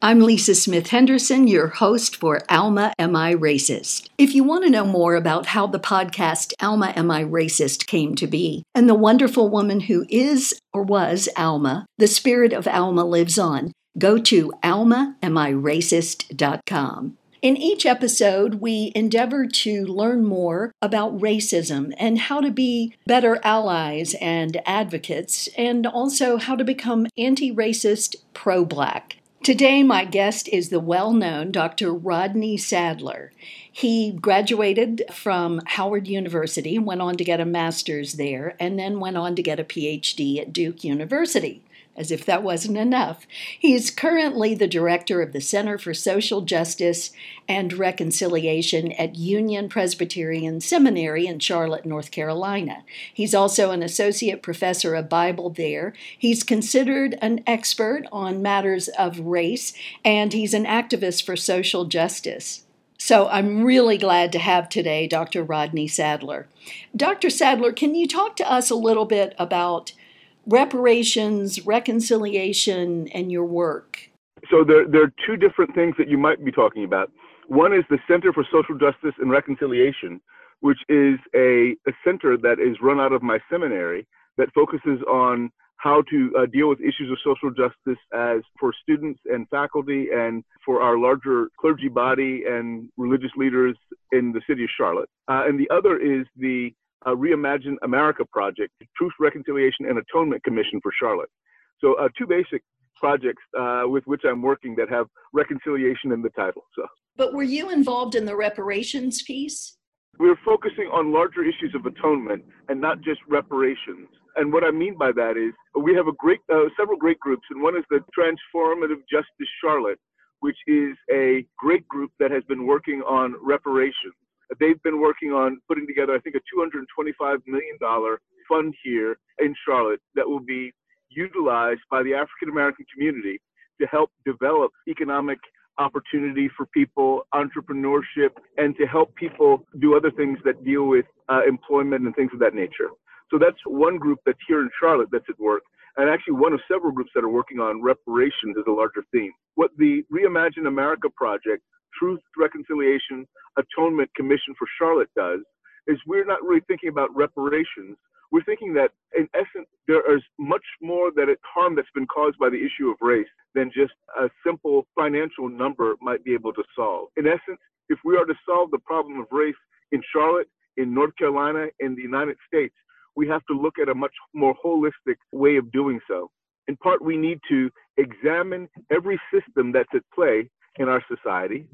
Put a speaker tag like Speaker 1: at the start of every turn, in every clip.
Speaker 1: I'm Lisa Smith Henderson, your host for Alma Am I Racist? If you want to know more about how the podcast Alma Am I Racist came to be and the wonderful woman who is or was Alma, the spirit of Alma lives on, go to almaamiracist.com. In each episode, we endeavor to learn more about racism and how to be better allies and advocates, and also how to become anti racist pro black. Today, my guest is the well known Dr. Rodney Sadler. He graduated from Howard University, went on to get a master's there, and then went on to get a PhD at Duke University as if that wasn't enough. He is currently the director of the Center for Social Justice and Reconciliation at Union Presbyterian Seminary in Charlotte, North Carolina. He's also an associate professor of Bible there. He's considered an expert on matters of race, and he's an activist for social justice. So I'm really glad to have today Dr. Rodney Sadler. Dr. Sadler, can you talk to us a little bit about reparations, reconciliation, and your work?
Speaker 2: So there, there are two different things that you might be talking about. One is the Center for Social Justice and Reconciliation, which is a, a center that is run out of my seminary that focuses on how to uh, deal with issues of social justice as for students and faculty and for our larger clergy body and religious leaders in the city of Charlotte. Uh, and the other is the uh, Reimagine America project, Truth, Reconciliation, and Atonement Commission for Charlotte. So uh, two basic projects uh, with which I'm working that have reconciliation in the title. So.
Speaker 1: But were you involved in the reparations piece?
Speaker 2: We're focusing on larger issues of atonement and not just reparations. And what I mean by that is we have a great, uh, several great groups, and one is the Transformative Justice Charlotte, which is a great group that has been working on reparations they've been working on putting together, I think, a $225 million fund here in Charlotte that will be utilized by the African American community to help develop economic opportunity for people, entrepreneurship, and to help people do other things that deal with uh, employment and things of that nature. So that's one group that's here in Charlotte that's at work, and actually one of several groups that are working on reparations as a larger theme. What the Reimagine America project Truth, Reconciliation, Atonement Commission for Charlotte does is we're not really thinking about reparations. We're thinking that, in essence, there is much more that it, harm that's been caused by the issue of race than just a simple financial number might be able to solve. In essence, if we are to solve the problem of race in Charlotte, in North Carolina, in the United States, we have to look at a much more holistic way of doing so. In part, we need to examine every system that's at play in our society.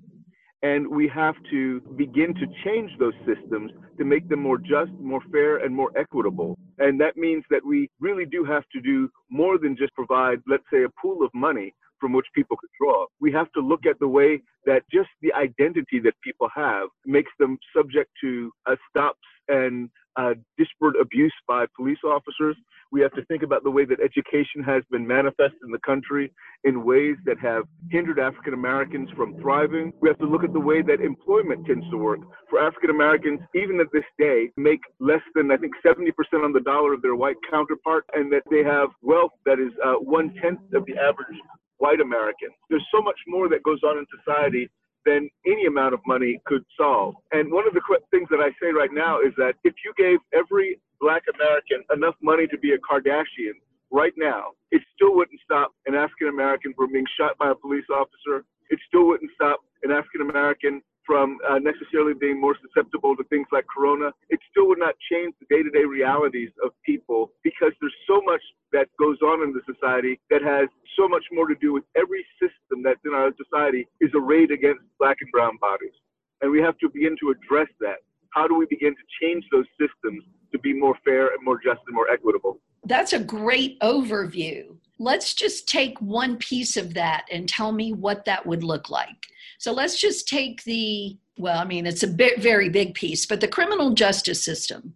Speaker 2: And we have to begin to change those systems to make them more just, more fair, and more equitable. And that means that we really do have to do more than just provide, let's say, a pool of money from which people could draw. We have to look at the way that just the identity that people have makes them subject to uh, stops and uh, disparate abuse by police officers. We have to think about the way that education has been manifest in the country in ways that have hindered African Americans from thriving. We have to look at the way that employment tends to work. For African Americans, even at this day, make less than, I think, 70% on the dollar of their white counterpart, and that they have wealth that is uh, one tenth of the average white American. There's so much more that goes on in society than any amount of money could solve. And one of the things that I say right now is that if you gave every black American enough money to be a Kardashian right now, it still wouldn't stop an African American from being shot by a police officer. It still wouldn't stop an African American from uh, necessarily being more susceptible to things like corona, it still would not change the day to day realities of people because there's so much that goes on in the society that has so much more to do with every system that's in our society is arrayed against black and brown bodies. And we have to begin to address that. How do we begin to change those systems to be more fair and more just and more equitable?
Speaker 1: That's a great overview. Let's just take one piece of that and tell me what that would look like. So let's just take the, well, I mean, it's a bit, very big piece, but the criminal justice system,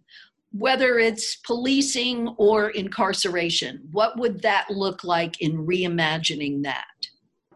Speaker 1: whether it's policing or incarceration, what would that look like in reimagining that?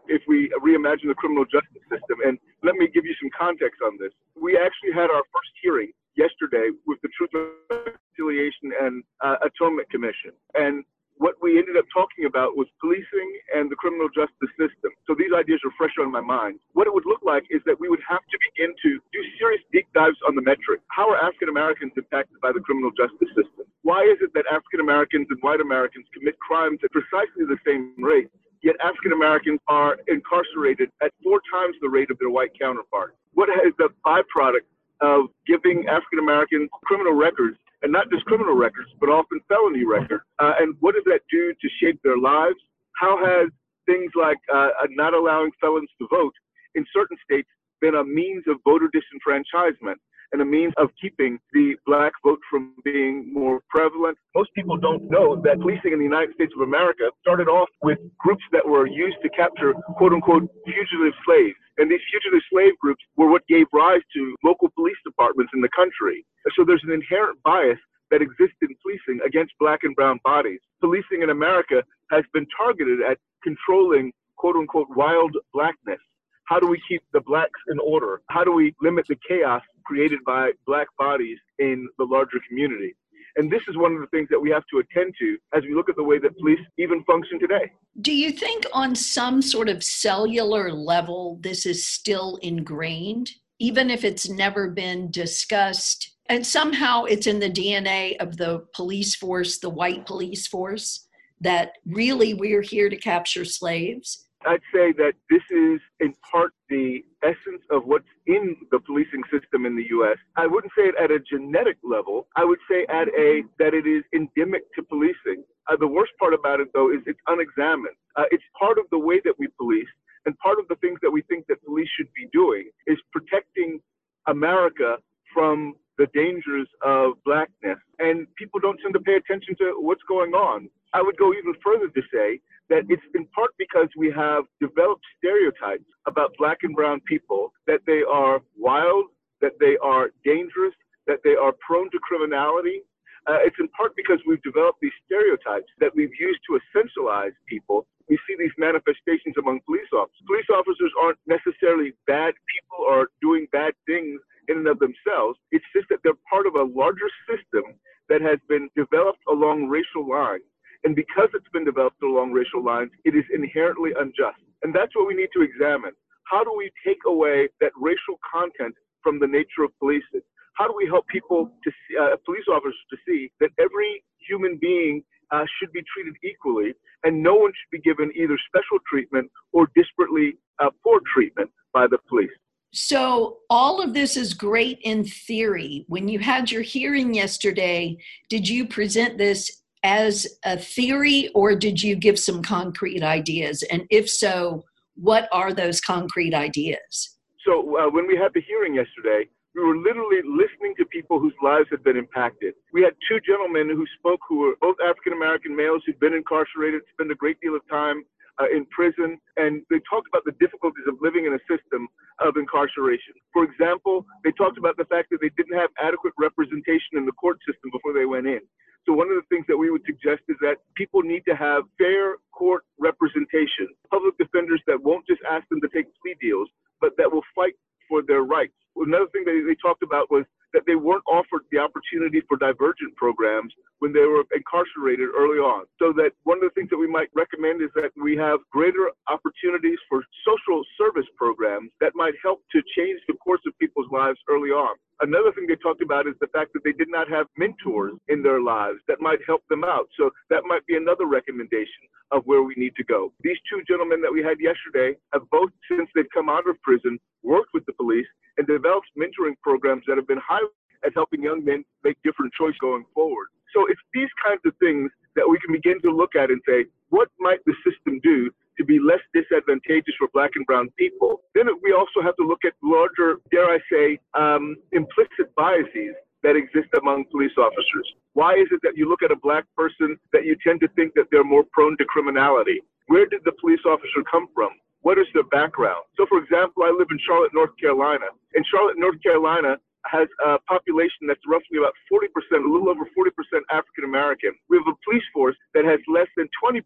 Speaker 2: If we reimagine the criminal justice system, and let me give you some context on this. We actually had our first hearing yesterday with the Truth, Reconciliation, and uh, Atonement Commission. And what we ended up talking about was policing and the criminal justice system. So these ideas are fresh on my mind. What it would look like is that we would have to begin to do serious deep dives on the metric. How are African Americans impacted by the criminal justice system? Why is it that African Americans and white Americans commit crimes at precisely the same rate? Yet African Americans are incarcerated at four times the rate of their white counterparts. What is the byproduct of giving African Americans criminal records and not just criminal records, but often felony records. Uh, and what does that do to shape their lives? How has things like uh, not allowing felons to vote in certain states been a means of voter disenfranchisement and a means of keeping the black vote from being more prevalent. Most people don't know that policing in the United States of America started off with groups that were used to capture quote unquote fugitive slaves. And these fugitive slave groups were what gave rise to local police departments in the country. So there's an inherent bias that exists in policing against black and brown bodies. Policing in America has been targeted at controlling quote unquote wild blackness. How do we keep the blacks in order? How do we limit the chaos created by black bodies in the larger community? And this is one of the things that we have to attend to as we look at the way that police even function today.
Speaker 1: Do you think, on some sort of cellular level, this is still ingrained, even if it's never been discussed? And somehow it's in the DNA of the police force, the white police force, that really we're here to capture slaves?
Speaker 2: I'd say that this is in part the essence of what's in the policing system in the U.S. I wouldn't say it at a genetic level. I would say at a that it is endemic to policing. Uh, the worst part about it, though, is it's unexamined. Uh, it's part of the way that we police, and part of the things that we think that police should be doing is protecting America from the dangers of blackness. And people don't tend to pay attention to what's going on. I would go even further to say that it's in part because we have developed stereotypes about black and brown people that they are wild, that they are dangerous, that they are prone to criminality. Uh, it's in part because we've developed these stereotypes that we've used to essentialize people. We see these manifestations among police officers. Police officers aren't necessarily bad people or doing bad things in and of themselves. It's just that they're part of a larger system that has been developed along racial lines and because it's been developed along racial lines, it is inherently unjust. And that's what we need to examine. How do we take away that racial content from the nature of policing? How do we help people to see, uh, police officers to see that every human being uh, should be treated equally and no one should be given either special treatment or disparately uh, poor treatment by the police?
Speaker 1: So, all of this is great in theory. When you had your hearing yesterday, did you present this as a theory or did you give some concrete ideas? And if so, what are those concrete ideas?
Speaker 2: So, uh, when we had the hearing yesterday, we were literally listening to people whose lives had been impacted. We had two gentlemen who spoke who were both African American males who'd been incarcerated, spent a great deal of time uh, in prison, and they talked about the difficulties of living in a system of incarceration. For example, they talked about the fact that they didn't have adequate representation in the court system before they went in. So one of the things that we would suggest is that people need to have fair court representation, public defenders that won't just ask them to take plea deals, but that will fight for their rights. Another thing that they talked about was that they weren't offered the opportunity for divergent programs when they were incarcerated early on. So that one of the things that we might recommend is that we have greater opportunities for social service programs that might help to change the course of people's lives early on. Another thing they talked about is the fact that they did not have mentors in their lives that might help them out. So that might be another recommendation of where we need to go. These two gentlemen that we had yesterday have both, since they've come out of prison, worked with the police and developed mentoring programs that have been high at helping young men make different choices going forward. So it's these kinds of things that we can begin to look at and say, what might the system do to be less disadvantageous for black and brown people? Then we also have to look at larger, dare I say, um, implicit biases that exist among police officers. Why is it that you look at a black person that you tend to think that they're more prone to criminality? Where did the police officer come from? What is their background? So, for example, I live in Charlotte, North Carolina. In Charlotte, North Carolina, has a population that's roughly about 40%, a little over 40% African American. We have a police force that has less than 20%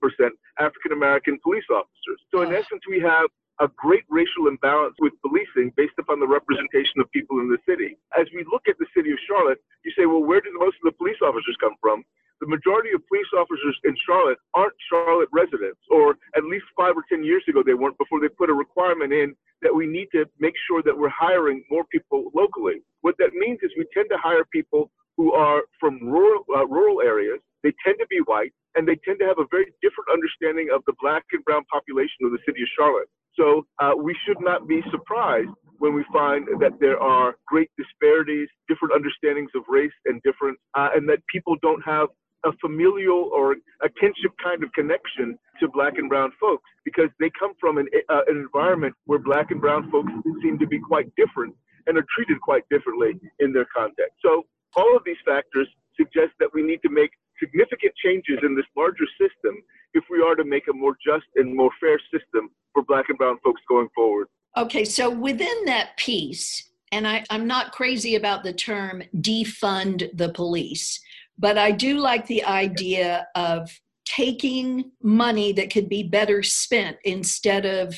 Speaker 2: African American police officers. So, in essence, we have a great racial imbalance with policing based upon the representation of people in the city. As we look at the city of Charlotte, you say, well, where did most of the police officers come from? The majority of police officers in Charlotte aren't Charlotte residents, or at least five or 10 years ago they weren't before they put a requirement in that we need to make sure that we're hiring more people locally. What that means is we tend to hire people who are from rural, uh, rural areas. They tend to be white, and they tend to have a very different understanding of the black and brown population of the city of Charlotte. So uh, we should not be surprised when we find that there are great disparities, different understandings of race and difference, uh, and that people don't have a familial or a kinship kind of connection to black and brown folks because they come from an, uh, an environment where black and brown folks seem to be quite different and are treated quite differently in their context. So all of these factors suggest that we need to make significant changes in this larger system if we are to make a more just and more fair system for black and brown folks going forward.
Speaker 1: Okay, so within that piece, and I, am not crazy about the term defund the police, but I do like the idea of taking money that could be better spent instead of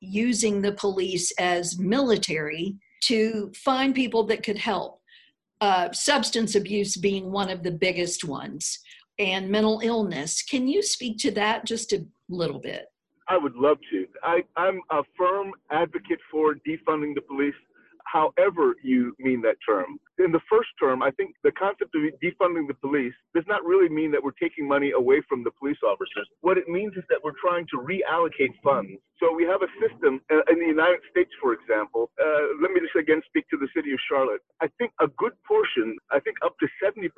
Speaker 1: using the police as military to find people that could help. Uh, substance abuse being one of the biggest ones, and mental illness. Can you speak to that just a little bit?
Speaker 2: I would love to. I, I'm a firm advocate for defunding the police however you mean that term. In the first term, I think the concept of defunding the police does not really mean that we're taking money away from the police officers. What it means is that we're trying to reallocate funds. So we have a system uh, in the United States, for example. Uh, let me just again speak to the city of Charlotte. I think a good portion, I think up to 70%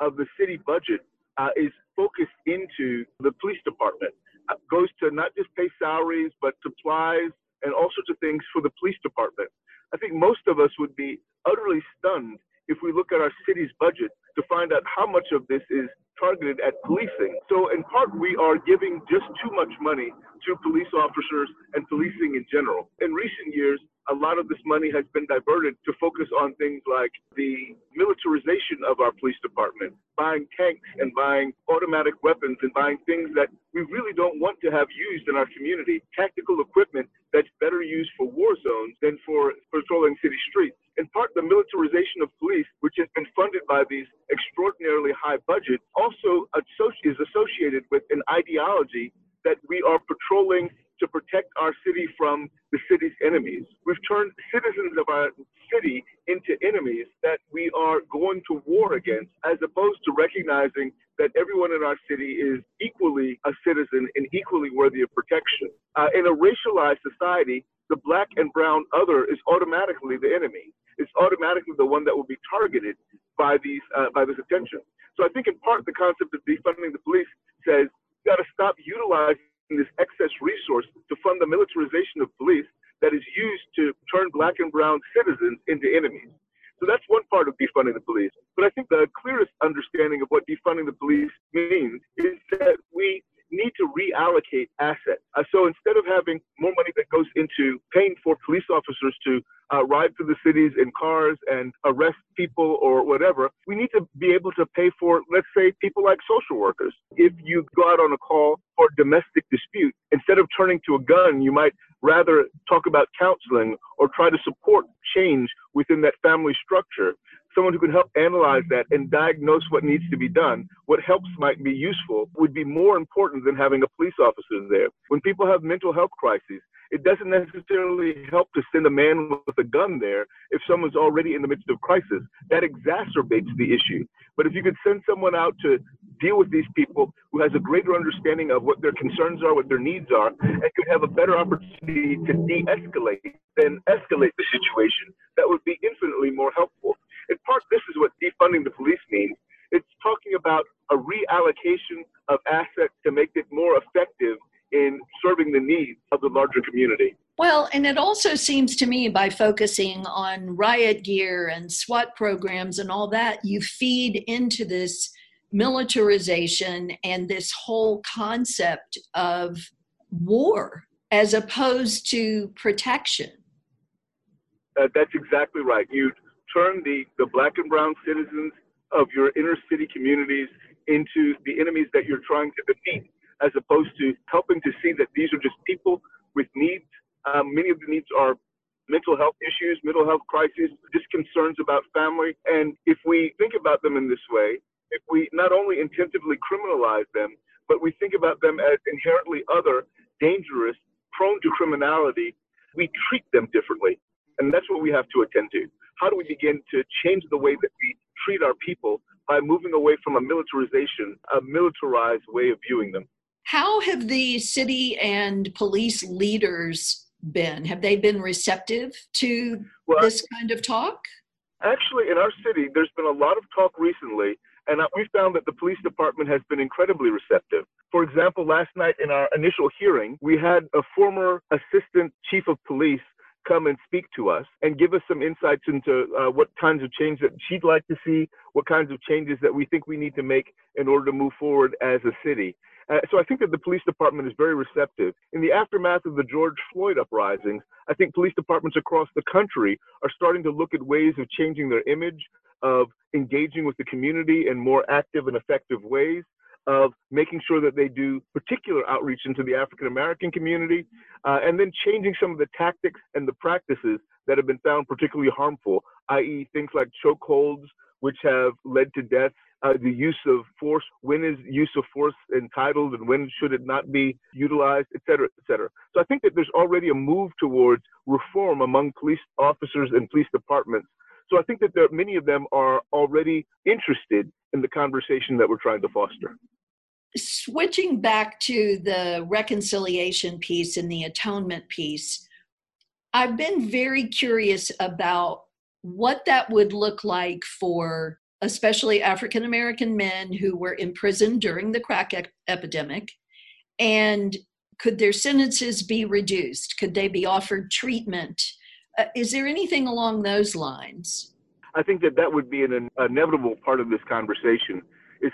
Speaker 2: of the city budget uh, is focused into the police department. Uh, goes to not just pay salaries, but supplies and all sorts of things for the police department. I think most of us would be utterly stunned if we look at our city's budget to find out how much of this is targeted at policing. So, in part, we are giving just too much money to police officers and policing in general. In recent years, a lot of this money has been diverted to focus on things like the militarization of our police department, buying tanks and buying automatic weapons and buying things that we really don't want to have used in our community, tactical equipment that's better used for war zones than for patrolling city streets. In part, the militarization of police, which has been funded by these extraordinarily high budgets, also is associated with an ideology that we are patrolling to protect our city from the city's enemies. We've turned citizens of our city into enemies that we are going to war against, as opposed to recognizing that everyone in our city is equally a citizen and equally worthy of protection. Uh, in a racialized society, the black and brown other is automatically the enemy. It's automatically the one that will be targeted by these uh, by this attention. So I think in part the concept of defunding the police says you got to stop utilizing this excess resource to fund the militarization of police that is used to turn black and brown citizens into enemies. So that's one part of defunding the police. But I think the clearest understanding of what defunding the police means is that need to reallocate assets. Uh, so instead of having more money that goes into paying for police officers to uh, ride through the cities in cars and arrest people or whatever, we need to be able to pay for, let's say, people like social workers. If you go out on a call for domestic dispute, instead of turning to a gun, you might rather talk about counseling or try to support change within that family structure someone who can help analyze that and diagnose what needs to be done, what helps might be useful, would be more important than having a police officer there. When people have mental health crises, it doesn't necessarily help to send a man with a gun there if someone's already in the midst of crisis. That exacerbates the issue. But if you could send someone out to deal with these people who has a greater understanding of what their concerns are, what their needs are, and could have a better opportunity to de escalate than escalate the situation, that would be infinitely more helpful in part, this is what defunding the police means. It's talking about a reallocation of assets to make it more effective in serving the needs of the larger community.
Speaker 1: Well, and it also seems to me by focusing on riot gear and SWAT programs and all that, you feed into this militarization and this whole concept of war as opposed to protection.
Speaker 2: Uh, that's exactly right. You turn the, the black and brown citizens of your inner city communities into the enemies that you're trying to defeat, as opposed to helping to see that these are just people with needs. Um, many of the needs are mental health issues, mental health crises, just concerns about family. And if we think about them in this way, if we not only intensively criminalize them, but we think about them as inherently other, dangerous, prone to criminality, we treat them differently. And that's what we have to attend to. How do we begin to change the way that we treat our people by moving away from a militarization, a militarized way of viewing them?
Speaker 1: How have the city and police leaders been? Have they been receptive to well, this kind of talk?
Speaker 2: Actually, in our city, there's been a lot of talk recently, and uh, we found that the police department has been incredibly receptive. For example, last night in our initial hearing, we had a former assistant chief of police come and speak to us and give us some insights into uh, what kinds of change that she'd like to see, what kinds of changes that we think we need to make in order to move forward as a city. Uh, so I think that the police department is very receptive. In the aftermath of the George Floyd uprisings, I think police departments across the country are starting to look at ways of changing their image, of engaging with the community in more active and effective ways of making sure that they do particular outreach into the African American community, uh, and then changing some of the tactics and the practices that have been found particularly harmful, i.e., things like chokeholds, which have led to death, uh, the use of force, when is use of force entitled and when should it not be utilized, et cetera, et cetera. So I think that there's already a move towards reform among police officers and police departments. So I think that there, many of them are already interested in the conversation that we're trying to foster.
Speaker 1: Switching back to the reconciliation piece and the atonement piece, I've been very curious about what that would look like for especially African American men who were imprisoned during the crack e- epidemic. And could their sentences be reduced? Could they be offered treatment? Uh, is there anything along those lines?
Speaker 2: I think that that would be an inevitable part of this conversation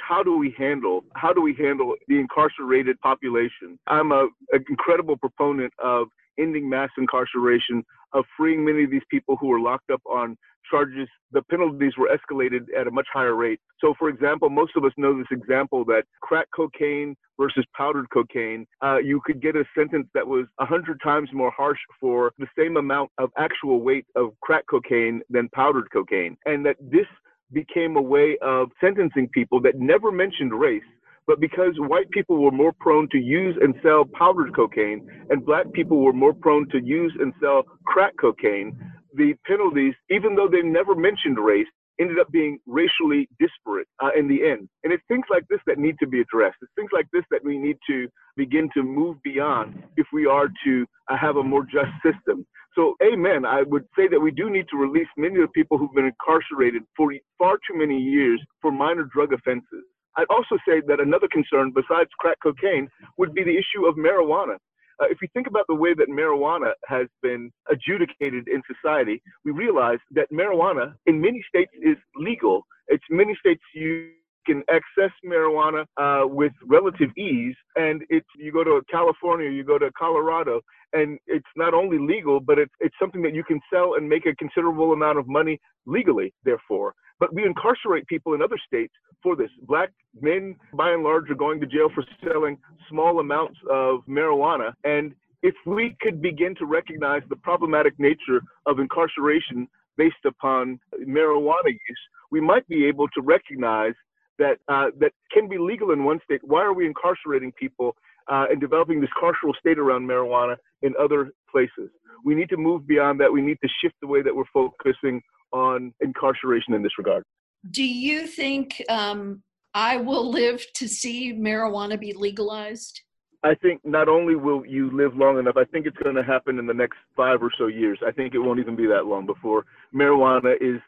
Speaker 2: how do we handle how do we handle the incarcerated population? I'm a, an incredible proponent of ending mass incarceration, of freeing many of these people who were locked up on charges, the penalties were escalated at a much higher rate. So, for example, most of us know this example that crack cocaine versus powdered cocaine, uh, you could get a sentence that was 100 times more harsh for the same amount of actual weight of crack cocaine than powdered cocaine. And that this became a way of sentencing people that never mentioned race but because white people were more prone to use and sell powdered cocaine and black people were more prone to use and sell crack cocaine, the penalties, even though they never mentioned race, ended up being racially disparate uh, in the end. And it's things like this that need to be addressed. It's things like this that we need to begin to move beyond if we are to uh, have a more just system. So, amen. I would say that we do need to release many of the people who've been incarcerated for far too many years for minor drug offenses. I'd also say that another concern besides crack cocaine would be the issue of marijuana. Uh, if we think about the way that marijuana has been adjudicated in society, we realize that marijuana in many states is legal. It's many states you can access marijuana uh, with relative ease, and it's you go to California, you go to Colorado, and it's not only legal, but it's it's something that you can sell and make a considerable amount of money legally. Therefore, but we incarcerate people in other states for this. Black men, by and large, are going to jail for selling small amounts of marijuana. And if we could begin to recognize the problematic nature of incarceration based upon marijuana use, we might be able to recognize that uh, that can be legal in one state. Why are we incarcerating people uh, and developing this carceral state around marijuana in other places? We need to move beyond that. We need to shift the way that we're focusing on incarceration in this regard.
Speaker 1: Do you think um, I will live to see marijuana be legalized?
Speaker 2: I think not only will you live long enough, I think it's going to happen in the next five or so years. I think it won't even be that long before marijuana is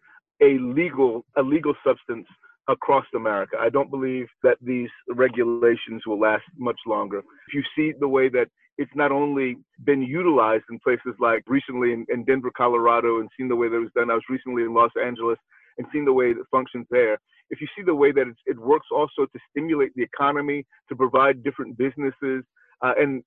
Speaker 2: a legal a legal substance across America. I don't believe that these regulations will last much longer. If you see the way that it's not only been utilized in places like recently in, in Denver, Colorado, and seen the way that it was done. I was recently in Los Angeles and seen the way it functions there. If you see the way that it works also to stimulate the economy, to provide different businesses, uh, and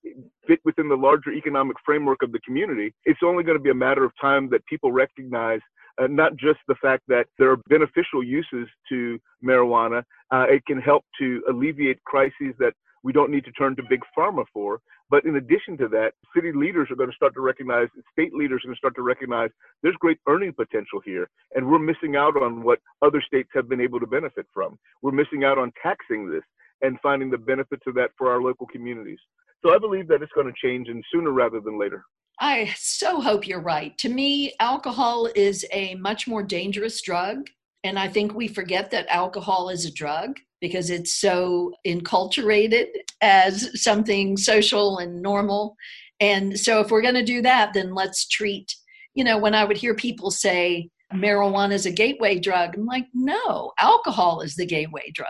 Speaker 2: fit within the larger economic framework of the community, it's only going to be a matter of time that people recognize uh, not just the fact that there are beneficial uses to marijuana, uh, it can help to alleviate crises that we don't need to turn to big pharma for. But in addition to that, city leaders are going to start to recognize, state leaders are going to start to recognize there's great earning potential here. And we're missing out on what other states have been able to benefit from. We're missing out on taxing this and finding the benefits of that for our local communities. So I believe that it's going to change and sooner rather than later.
Speaker 1: I so hope you're right. To me, alcohol is a much more dangerous drug. And I think we forget that alcohol is a drug because it's so enculturated as something social and normal. And so, if we're going to do that, then let's treat, you know, when I would hear people say marijuana is a gateway drug, I'm like, no, alcohol is the gateway drug.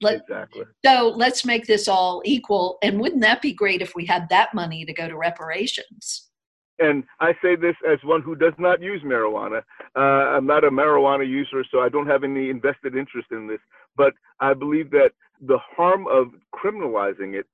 Speaker 2: Let, exactly.
Speaker 1: So let's make this all equal. And wouldn't that be great if we had that money to go to reparations?
Speaker 2: And I say this as one who does not use marijuana. Uh, I'm not a marijuana user, so I don't have any invested interest in this. But I believe that the harm of criminalizing it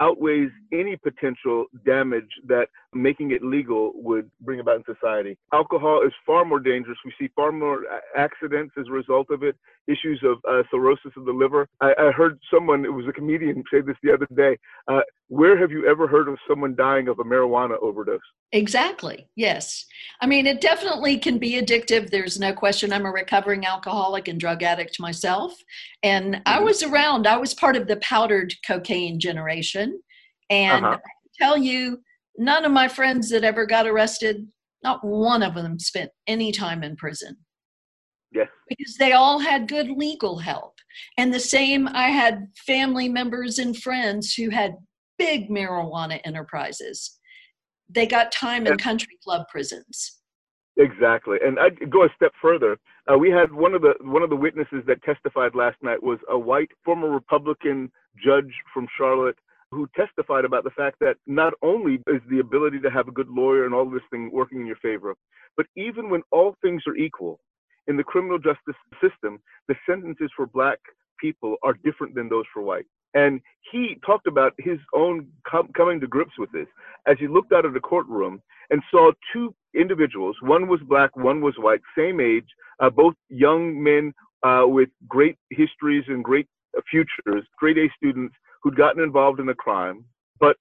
Speaker 2: outweighs any potential damage that making it legal would bring about in society. Alcohol is far more dangerous. We see far more accidents as a result of it, issues of uh, cirrhosis of the liver. I, I, heard someone, it was a comedian, say this the other day. Uh, where have you ever heard of someone dying of a marijuana overdose?
Speaker 1: Exactly. Yes. I mean, it definitely can be addictive. There's no question. I'm a recovering alcoholic and drug addict myself. And mm-hmm. I was around, I was part of the powdered cocaine generation. And uh-huh. I tell you, none of my friends that ever got arrested, not one of them spent any time in prison.
Speaker 2: Yes.
Speaker 1: Because they all had good legal help. And the same, I had family members and friends who had big marijuana enterprises. They got time in country club prisons.
Speaker 2: Exactly, and I go a step further. Uh, we had one of the one of the witnesses that testified last night was a white former Republican judge from Charlotte who testified about the fact that not only is the ability to have a good lawyer and all this thing working in your favor, but even when all things are equal in the criminal justice system, the sentences for black people are different than those for white. And he talked about his own com- coming to grips with this as he looked out of the courtroom and saw two individuals. One was black, one was white, same age, uh, both young men uh, with great histories and great futures, grade A students who'd gotten involved in the crime. But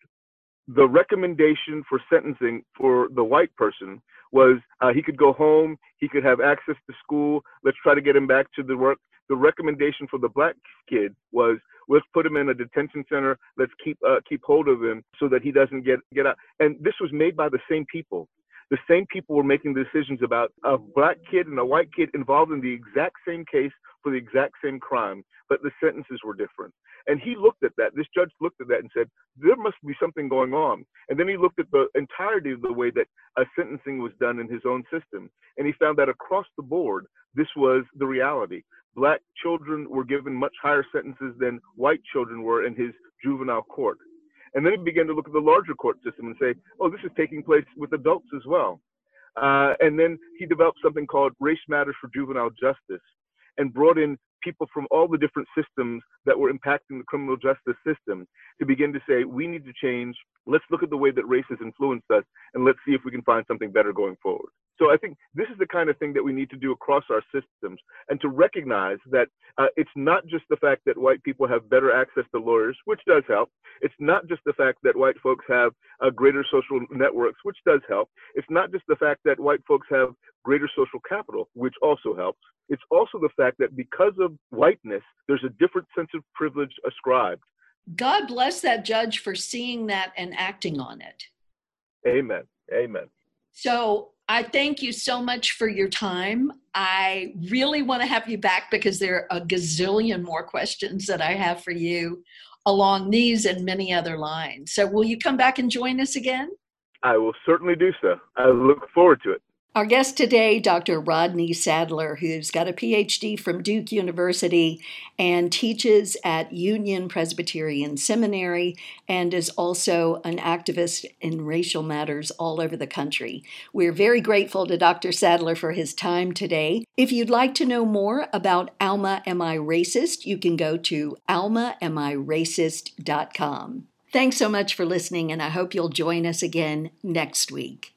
Speaker 2: the recommendation for sentencing for the white person was uh, he could go home, he could have access to school. Let's try to get him back to the work. The recommendation for the black kid was let's put him in a detention center. Let's keep uh, keep hold of him so that he doesn't get get out. And this was made by the same people. The same people were making decisions about a black kid and a white kid involved in the exact same case for the exact same crime, but the sentences were different. And he looked at that. This judge looked at that and said, there must be something going on. And then he looked at the entirety of the way that a sentencing was done in his own system. And he found that across the board, this was the reality. Black children were given much higher sentences than white children were in his juvenile court. And then he began to look at the larger court system and say, oh, this is taking place with adults as well. Uh, and then he developed something called Race Matters for Juvenile Justice and brought in people from all the different systems that were impacting the criminal justice system to begin to say, we need to change. Let's look at the way that race has influenced us and let's see if we can find something better going forward. So I think this is the kind of thing that we need to do across our systems and to recognize that uh, it's not just the fact that white people have better access to lawyers, which does help. It's not just the fact that white folks have uh, greater social networks, which does help. It's not just the fact that white folks have greater social capital, which also helps. It's also the fact that because of whiteness, there's a different sense of privilege ascribed.
Speaker 1: God bless that judge for seeing that and acting on it.
Speaker 2: Amen. Amen.
Speaker 1: So I thank you so much for your time. I really want to have you back because there are a gazillion more questions that I have for you along these and many other lines. So, will you come back and join us again?
Speaker 2: I will certainly do so. I look forward to it.
Speaker 1: Our guest today, Dr. Rodney Sadler, who's got a PhD from Duke University and teaches at Union Presbyterian Seminary and is also an activist in racial matters all over the country. We're very grateful to Dr. Sadler for his time today. If you'd like to know more about Alma Am I Racist, you can go to almaamiracist.com. Thanks so much for listening, and I hope you'll join us again next week.